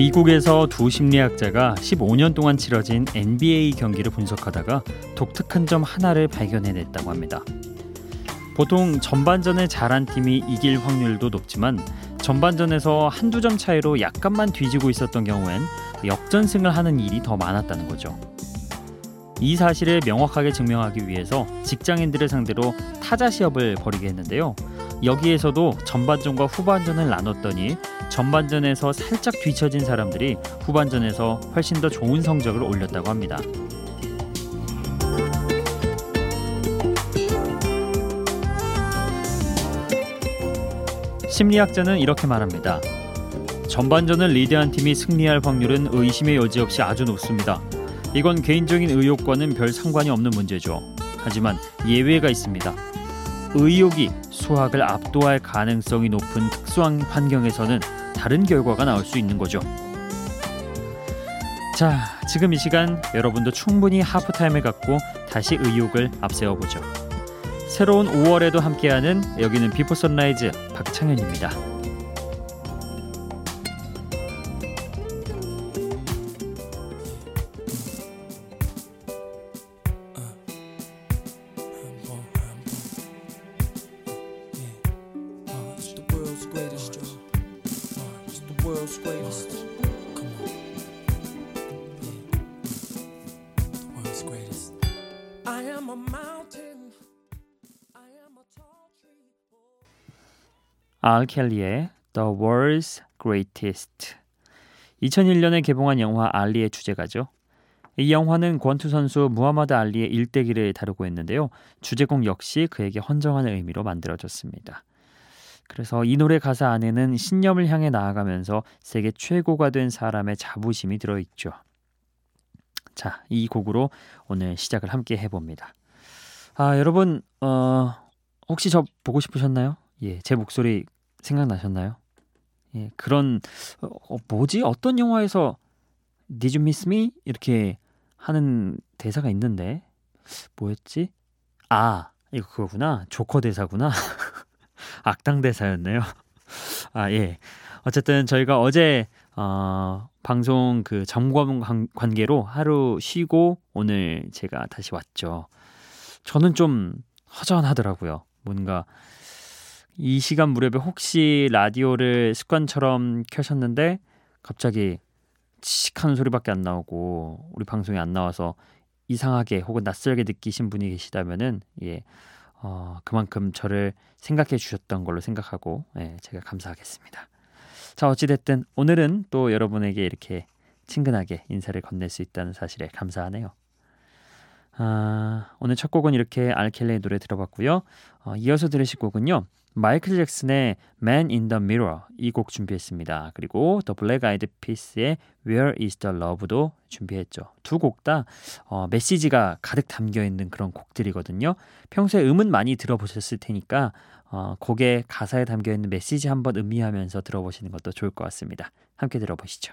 미국에서 두 심리학자가 15년 동안 치러진 NBA 경기를 분석하다가 독특한 점 하나를 발견해냈다고 합니다. 보통 전반전에 잘한 팀이 이길 확률도 높지만 전반전에서 한두 점 차이로 약간만 뒤지고 있었던 경우엔 역전승을 하는 일이 더 많았다는 거죠. 이 사실을 명확하게 증명하기 위해서 직장인들을 상대로 타자 시합을 벌이게 했는데요. 여기에서도 전반전과 후반전을 나눴더니 전반전에서 살짝 뒤처진 사람들이 후반전에서 훨씬 더 좋은 성적을 올렸다고 합니다. 심리학자는 이렇게 말합니다. 전반전을 리드한 팀이 승리할 확률은 의심의 여지 없이 아주 높습니다. 이건 개인적인 의욕과는 별 상관이 없는 문제죠. 하지만 예외가 있습니다. 의욕이 수학을 압도할 가능성이 높은 특수한 환경에서는 다른 결과가 나올 수 있는 거죠. 자, 지금 이 시간 여러분도 충분히 하프타임을 갖고 다시 의욕을 앞세워 보죠. 새로운 5월에도 함께하는 여기는 Before Sunrise 박창현입니다. 알 켈리의 The World's Greatest 2001년에 개봉한 영화 알리의 주제가죠. 이 영화는 권투 선수 무하마드 알리의 일대기를 다루고 있는데요. 주제곡 역시 그에게 헌정하는 의미로 만들어졌습니다. 그래서 이 노래 가사 안에는 신념을 향해 나아가면서 세계 최고가 된 사람의 자부심이 들어있죠. 자, 이 곡으로 오늘 시작을 함께 해봅니다. 아, 여러분, 어, 혹시 저 보고 싶으셨나요? 예, 제 목소리 생각나셨나요? 예, 그런 어, 어, 뭐지? 어떤 영화에서 Did you miss me? 이렇게 하는 대사가 있는데 뭐였지? 아, 이거 그거구나. 조커 대사구나. 악당 대사였네요. 아, 예. 어쨌든 저희가 어제 어, 방송 그 점검 관계로 하루 쉬고 오늘 제가 다시 왔죠. 저는 좀 허전하더라고요. 뭔가 이 시간 무렵에 혹시 라디오를 습관처럼 켜셨는데 갑자기 칙하는 소리밖에 안 나오고 우리 방송이 안 나와서 이상하게 혹은 낯설게 느끼신 분이 계시다면은 예. 어, 그만큼 저를 생각해 주셨던 걸로 생각하고 예, 제가 감사하겠습니다. 자, 어찌됐든 오늘은 또 여러분에게 이렇게 친근하게 인사를 건넬 수 있다는 사실에 감사하네요. 아, 오늘 첫 곡은 이렇게 알켈레의 노래 들어봤고요. 어, 이어서 들으실 곡은요. 마이클 잭슨의 Man in the Mirror 이 곡 준비했습니다. 그리고 The Black Eyed Peas의 Where is the Love도 준비했죠. 두 곡다 어, 메시지가 가득 담겨 있는 그런 곡들이거든요. 평소에 음은 많이 들어보셨을 테니까 어, 곡의 가사에 담겨 있는 메시지 한번 음미하면서 들어보시는 것도 좋을 것 같습니다. 함께 들어보시죠.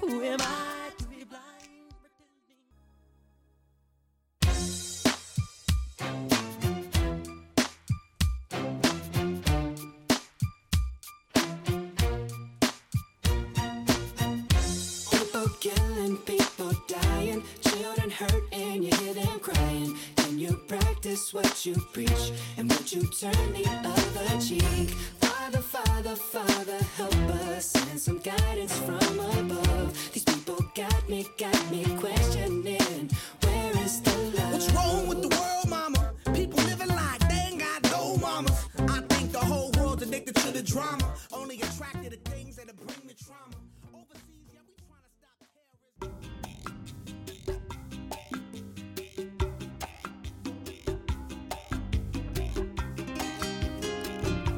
Who am I to be blind? People killing, people dying, children hurt, and you hear them crying. Can you practice what you preach? And would you turn the me, got me questioning where is the love? What's wrong with the world, mama? People living like they ain't got no mamas. I think the whole world's addicted to the drama, only attracted to things that bring the trauma. Overseas, yeah, we trying to stop terrorism.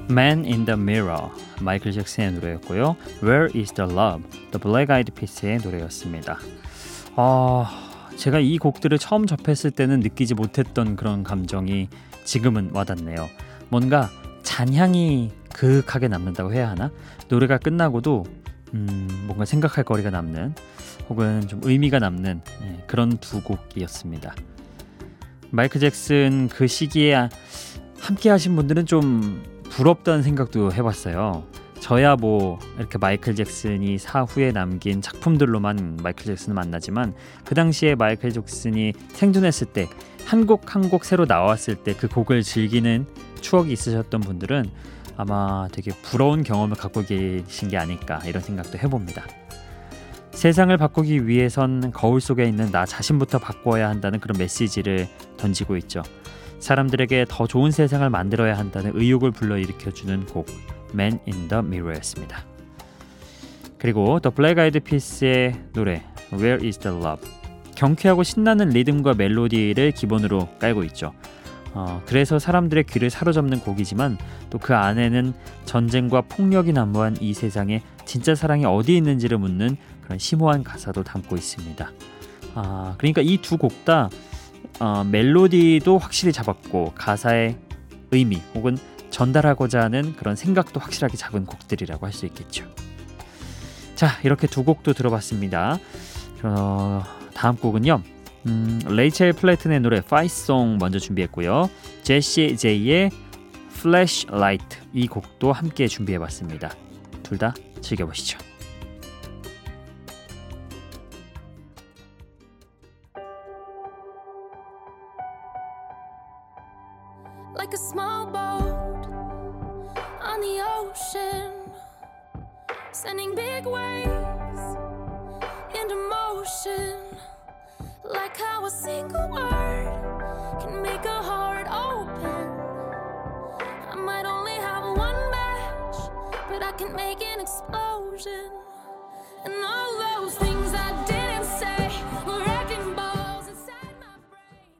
Man in the Mirror 마이클 잭슨의 노래였고요. Where is the Love The Black Eyed Peas의 노래였습니다. 아, 제가 이 곡들을 처음 접했을 때는 느끼지 못했던 그런 감정이 지금은 와닿네요. 뭔가 잔향이 그윽하게 남는다고 해야 하나? 노래가 끝나고도 음, 뭔가 생각할 거리가 남는 혹은 좀 의미가 남는 네, 그런 두 곡이었습니다. 마이클 잭슨 그 시기에 함께 하신 분들은 좀 부럽다는 생각도 해봤어요. 저야 뭐 이렇게 마이클 잭슨이 사후에 남긴 작품들로만 마이클 잭슨을 만나지만 그 당시에 마이클 잭슨이 생존했을 때 한 곡 한 곡 새로 나왔을 때 그 곡을 즐기는 추억이 있으셨던 분들은 아마 되게 부러운 경험을 갖고 계신 게 아닐까 이런 생각도 해봅니다. 세상을 바꾸기 위해선 거울 속에 있는 나 자신부터 바꿔야 한다는 그런 메시지를 던지고 있죠. 사람들에게 더 좋은 세상을 만들어야 한다는 의욕을 불러일으켜주는 곡 Man in the Mirror였습니다. 그리고 The Black Eyed Peas의 노래 Where is the Love 경쾌하고 신나는 리듬과 멜로디를 기본으로 깔고 있죠. 어, 그래서 사람들의 귀를 사로잡는 곡이지만 또 그 안에는 전쟁과 폭력이 난무한 이 세상에 진짜 사랑이 어디 있는지를 묻는 그런 심오한 가사도 담고 있습니다. 아, 그러니까 이 두 곡다 어, 멜로디도 확실히 잡았고 가사의 의미 혹은 전달하고자 하는 그런 생각도 확실하게 잡은 곡들이라고 할 수 있겠죠. 자 이렇게 두 곡도 들어봤습니다. 어, 다음 곡은요. 음, 레이첼 플래튼의 노래 파이송 먼저 준비했고요. 제시 제이의 Flashlight 이 곡도 함께 준비해봤습니다. 둘 다 즐겨보시죠. Can make an explosion. And all those things I didn't say were wrecking balls inside my brain.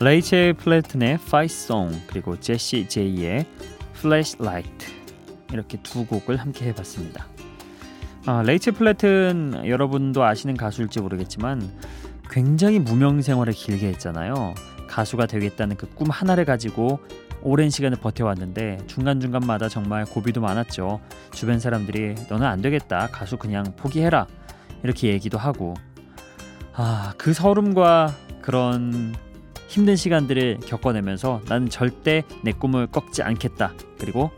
레이첼 플래튼의 Song 그리고 제시 제이의 Flashlight 이렇게 두 곡을 함께 해봤습니다. 아, 레이첼 플래튼 여러분도 아시는 가수일지 모르겠지만 굉장히 무명 생활을 길게 했잖아요. 가수가 되겠다는 그 꿈 하나를 가지고 오랜 시간을 버텨왔는데 중간중간마다 정말 고비도 많았죠. 주변 사람들이 너는 안 되겠다. 가수 그냥 포기해라. 이렇게 얘기도 하고 아, 그 서름과 그런 힘든 시간들을 겪어내면서 나는 절대 내 꿈을 꺾지 않겠다. 그리고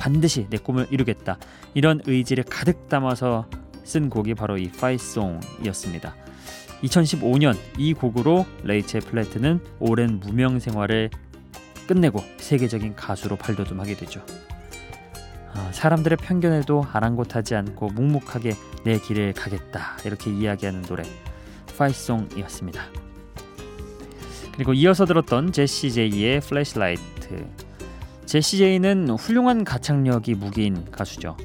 반드시 내 꿈을 이루겠다. 이런 의지를 가득 담아서 쓴 곡이 바로 이 파이송이었습니다. 2015년 이 곡으로 레이첼 플래트는 오랜 무명 생활을 끝내고 세계적인 가수로 발돋움하게 되죠. 아, 사람들의 편견에도 아랑곳하지 않고 묵묵하게 내 길을 가겠다 이렇게 이야기하는 노래 파이송이었습니다. 그리고 이어서 들었던 제시 제이의 Flashlight. 제시 제이는 훌륭한 가창력이 무기인 가수죠.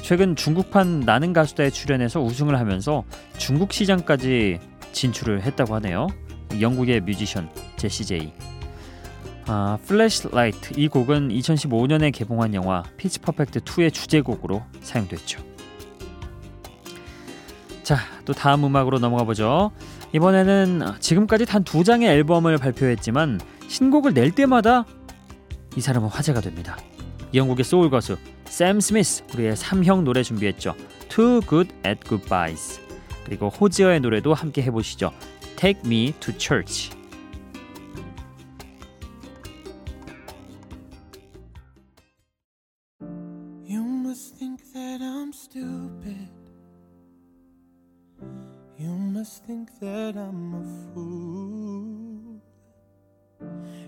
최근 중국판 나는 가수다에 출연해서 우승을 하면서 중국 시장까지 진출을 했다고 하네요. 영국의 뮤지션 제시 제이. 아, Flashlight 이 곡은 2015년에 개봉한 영화 Pitch Perfect 2의 주제곡으로 사용됐죠. 자, 또 다음 음악으로 넘어가 보죠. 이번에는 지금까지 단 두 장의 앨범을 발표했지만 신곡을 낼 때마다 이 사람은 화제가 됩니다. 영국의 소울 가수 샘 스미스 우리의 삼형 노래 준비했죠. Too Good at Goodbyes 그리고 호지어의 노래도 함께 해보시죠. Take Me to Church.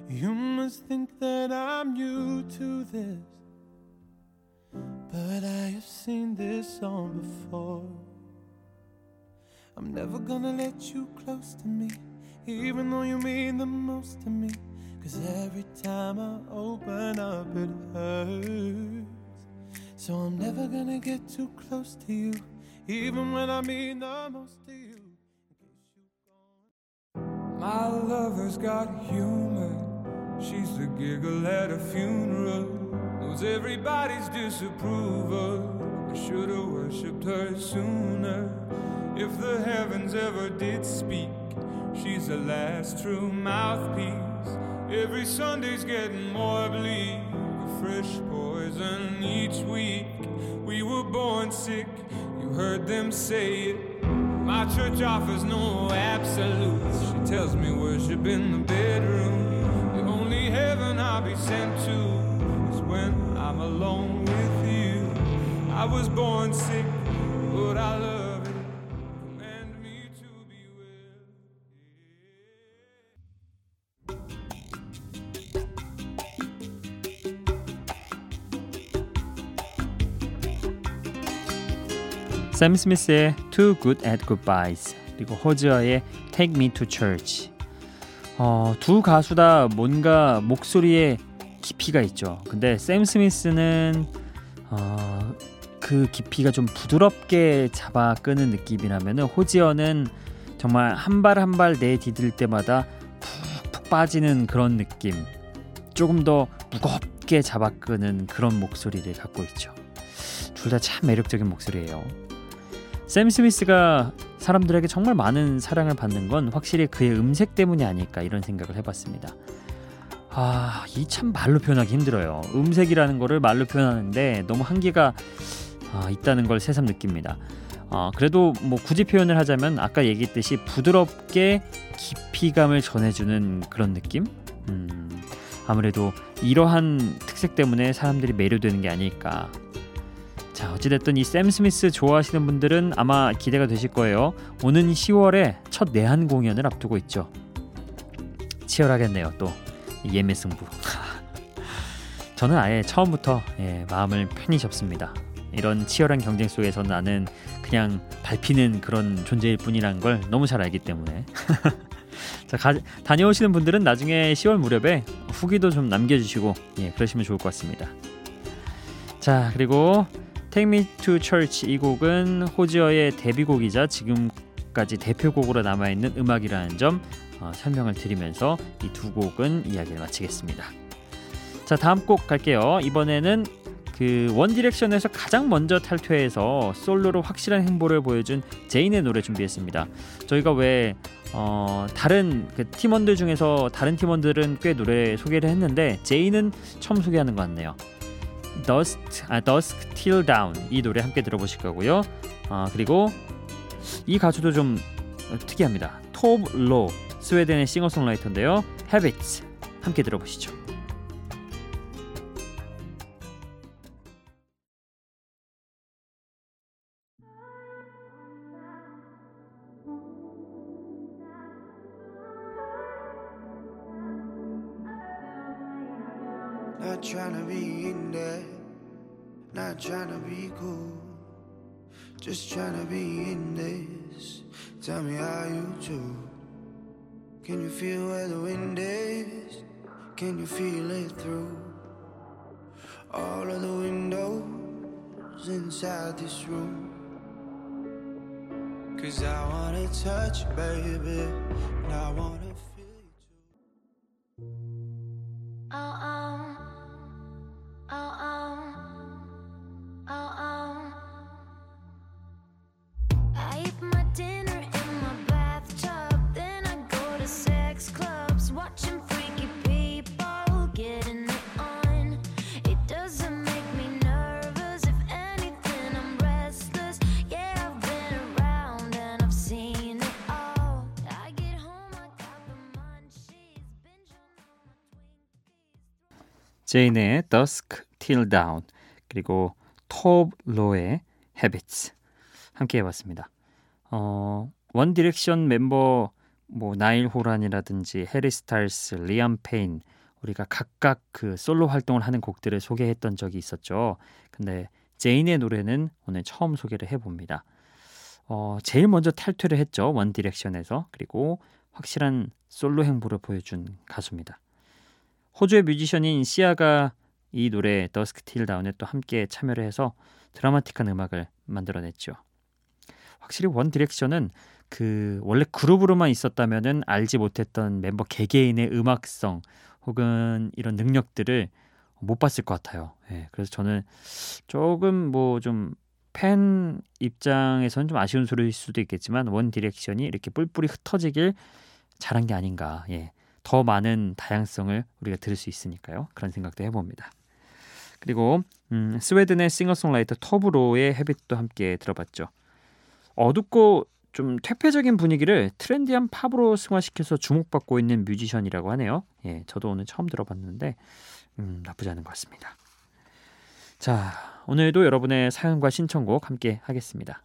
You must think that I'm new to this. But I have seen this all before. I'm never gonna let you close to me, even though you mean the most to me. Cause every time I open up, it hurts. So I'm never gonna get too close to you, even when I mean the most to you. My lover's got humor. She's the giggle at a funeral. Knows everybody's disapproval. I should have worshipped her sooner. If the heavens ever did speak, she's the last true mouthpiece. Every Sunday's getting more bleak. A fresh poison each week. We were born sick, you heard them say it. My church offers no absolutes. She tells me worship in the bedroom. The only heaven I'll be sent to is when I'm alone with you. I was born sick, but I love it. Command me to be well. 샘 스미스의 Too Good at Goodbyes 그리고 호즈어의 Take Me to Church 어, 두 가수 다 뭔가 목소리에 깊이가 있죠. 근데 샘 스미스는 어, 그 깊이가 좀 부드럽게 잡아 끄는 느낌이라면 호지어는 정말 한 발 한 발 내디딜 때마다 푹푹 빠지는 그런 느낌. 조금 더 무겁게 잡아 끄는 그런 목소리를 갖고 있죠. 둘 다 참 매력적인 목소리예요. 샘 스미스가 사람들에게 정말 많은 사랑을 받는 건 확실히 그의 음색 때문이 아닐까 이런 생각을 해봤습니다. 아, 이 참 말로 표현하기 힘들어요. 음색이라는 거를 말로 표현하는데 너무 한계가 아, 있다는 걸 새삼 느낍니다. 어, 그래도 뭐 굳이 표현을 하자면 아까 얘기했듯이 부드럽게 깊이감을 전해주는 그런 느낌? 음, 아무래도 이러한 특색 때문에 사람들이 매료되는 게 아닐까 자 어찌됐든 이 샘 스미스 좋아하시는 분들은 아마 기대가 되실 거예요. 오는 10월에 첫 내한 공연을 앞두고 있죠. 치열하겠네요 또 예매 승부. 저는 아예 처음부터 예, 마음을 편히 접습니다. 이런 치열한 경쟁 속에서 나는 그냥 밟히는 그런 존재일 뿐이라는 걸 너무 잘 알기 때문에 자 가, 다녀오시는 분들은 나중에 10월 무렵에 후기도 좀 남겨주시고 예, 그러시면 좋을 것 같습니다. 자 그리고 Take Me to Church 이 곡은 호지어의 데뷔곡이자 지금까지 대표곡으로 남아있는 음악이라는 점 어, 설명을 드리면서 이 두 곡은 이야기를 마치겠습니다. 자 다음 곡 갈게요. 이번에는 그 One Direction에서 가장 먼저 탈퇴해서 솔로로 확실한 행보를 보여준 제인의 노래 준비했습니다. 저희가 왜 어, 다른 그 팀원들 중에서 다른 팀원들은 꽤 노래 소개를 했는데 제인은 처음 소개하는 것 같네요. Dust, 아, Dusk Till Dawn 이 노래 함께 들어보실 거고요. 아, 그리고 이 가수도 좀 특이합니다. 톱로 스웨덴의 싱어송라이터인데요. Habits 함께 들어보시죠. Feel where the wind is? Can you feel it through all of the windows inside this room? Cause I wanna touch you, baby, and I wanna 제인의 Dusk Till Dawn 그리고 Tove Lo의 Habits 함께 해봤습니다. 어, One Direction 멤버 뭐 나일 호란이라든지 해리 스타일스, 리암 페인 우리가 각각 그 솔로 활동을 하는 곡들을 소개했던 적이 있었죠. 근데 제인의 노래는 오늘 처음 소개를 해봅니다. 어, 제일 먼저 탈퇴를 했죠. One Direction에서 그리고 확실한 솔로 행보를 보여준 가수입니다. 호주의 뮤지션인 시아가 이 노래 Dusk Till Dawn에 또 함께 참여를 해서 드라마틱한 음악을 만들어냈죠. 확실히 One Direction은 그 원래 그룹으로만 있었다면은 알지 못했던 멤버 개개인의 음악성 혹은 이런 능력들을 못 봤을 것 같아요. 예, 그래서 저는 조금 뭐 좀 팬 입장에서는 좀 아쉬운 소리일 수도 있겠지만 One Direction이 이렇게 뿔뿔이 흩어지길 잘한 게 아닌가. 예, 더 많은 다양성을 우리가 들을 수 있으니까요. 그런 생각도 해봅니다. 그리고 음, 스웨덴의 싱어송라이터 Tove Lo의 Habits도 함께 들어봤죠. 어둡고 좀 퇴폐적인 분위기를 트렌디한 팝으로 승화시켜서 주목받고 있는 뮤지션이라고 하네요. 예, 저도 오늘 처음 들어봤는데 음, 나쁘지 않은 것 같습니다. 자, 오늘도 여러분의 사연과 신청곡 함께 하겠습니다.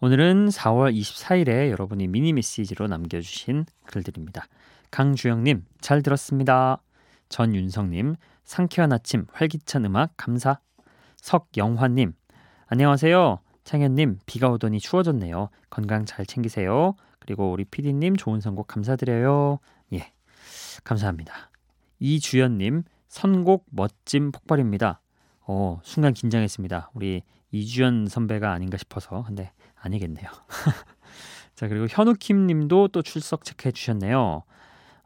오늘은 4월 24일에 여러분이 미니 메시지로 남겨주신 글들입니다. 강주영님, 잘 들었습니다. 전윤성님, 상쾌한 아침, 활기찬 음악 감사. 석영화님, 안녕하세요. 창현님, 비가 오더니 추워졌네요. 건강 잘 챙기세요. 그리고 우리 PD님 좋은 선곡 감사드려요. 예, 감사합니다. 이주연님, 선곡 멋짐 폭발입니다. 어, 순간 긴장했습니다. 우리 이주연 선배가 아닌가 싶어서. 근데 아니겠네요. 자, 그리고 현우킴 님도 또 출석 체크해 주셨네요.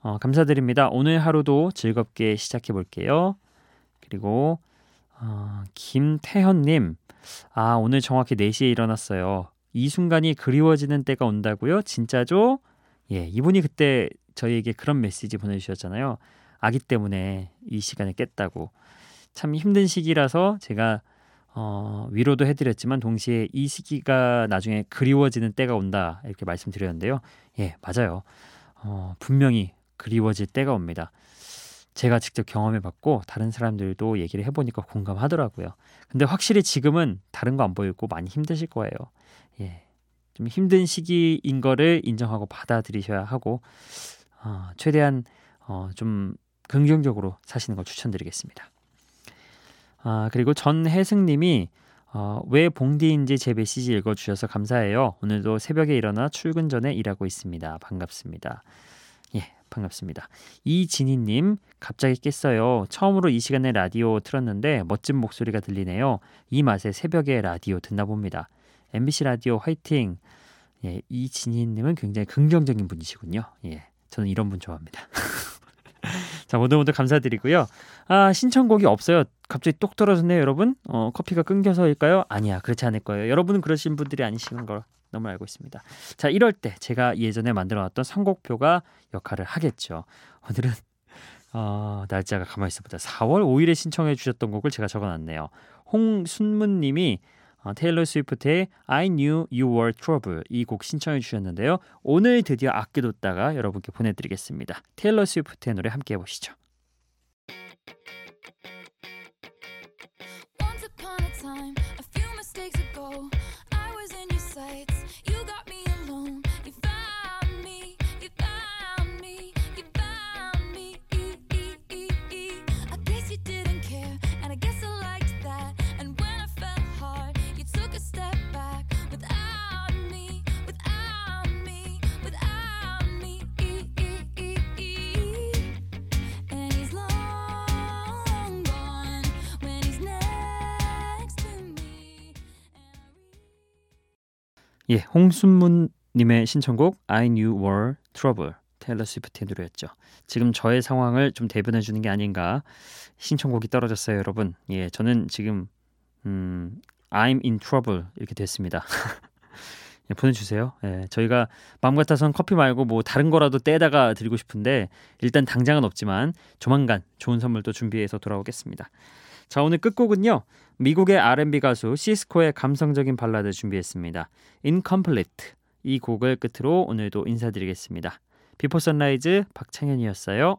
어, 감사드립니다. 오늘 하루도 즐겁게 시작해 볼게요. 그리고 어, 김태현 님. 아, 오늘 정확히 4시에 일어났어요. 이 순간이 그리워지는 때가 온다고요? 진짜죠? 예, 이분이 그때 저희에게 그런 메시지 보내주셨잖아요. 아기 때문에 이 시간에 깼다고. 참 힘든 시기라서 제가 어, 위로도 해드렸지만 동시에 이 시기가 나중에 그리워지는 때가 온다 이렇게 말씀드렸는데요. 예, 맞아요. 어, 분명히 그리워질 때가 옵니다. 제가 직접 경험해봤고 다른 사람들도 얘기를 해보니까 공감하더라고요. 근데 확실히 지금은 다른 거 안 보이고 많이 힘드실 거예요. 예, 좀 힘든 시기인 거를 인정하고 받아들이셔야 하고 어, 최대한 어, 좀 긍정적으로 사시는 걸 추천드리겠습니다. 아, 그리고 전혜승님이 어, 왜 봉디인지 제 메시지 읽어주셔서 감사해요. 오늘도 새벽에 일어나 출근 전에 일하고 있습니다. 반갑습니다. 예, 반갑습니다. 이진희님, 갑자기 깼어요. 처음으로 이 시간에 라디오 틀었는데 멋진 목소리가 들리네요. 이 맛에 새벽에 라디오 듣나 봅니다. MBC 라디오 화이팅! 예, 이진희님은 굉장히 긍정적인 분이시군요. 예, 저는 이런 분 좋아합니다. 자, 모두 모두 감사드리고요. 아, 신청곡이 없어요. 갑자기 똑 떨어졌네요, 여러분. 어, 커피가 끊겨서일까요? 아니야, 그렇지 않을 거예요. 여러분은 그러신 분들이 아니시는 걸 너무 알고 있습니다. 자, 이럴 때 제가 예전에 만들어 놨던 선곡표가 역할을 하겠죠. 오늘은 어, 날짜가 가만히 있어보자. 4월 5일에 신청해 주셨던 곡을 제가 적어놨네요. 홍순문 님이 어, 테일러 스위프트의 I Knew You Were Trouble 이 곡 신청해 주셨는데요. 오늘 드디어 아껴뒀다가 여러분께 보내드리겠습니다. 테일러 스위프트의 노래 함께 해보시죠. 예, 홍순문 님의 신청곡 I Knew Were Trouble 테일러 스위프트의 노래였죠. 지금 저의 상황을 좀 대변해 주는 게 아닌가 신청곡이 떨어졌어요, 여러분. 예, 저는 지금 음, I'm in trouble 이렇게 됐습니다. 예, 보내주세요. 예, 저희가 마음 같아선 커피 말고 뭐 다른 거라도 떼다가 드리고 싶은데 일단 당장은 없지만 조만간 좋은 선물도 준비해서 돌아오겠습니다. 자 오늘 끝곡은요 미국의 R&B 가수 시스코의 감성적인 발라드 준비했습니다. Incomplete 이 곡을 끝으로 오늘도 인사드리겠습니다. 비포 선라이즈 박창현이었어요.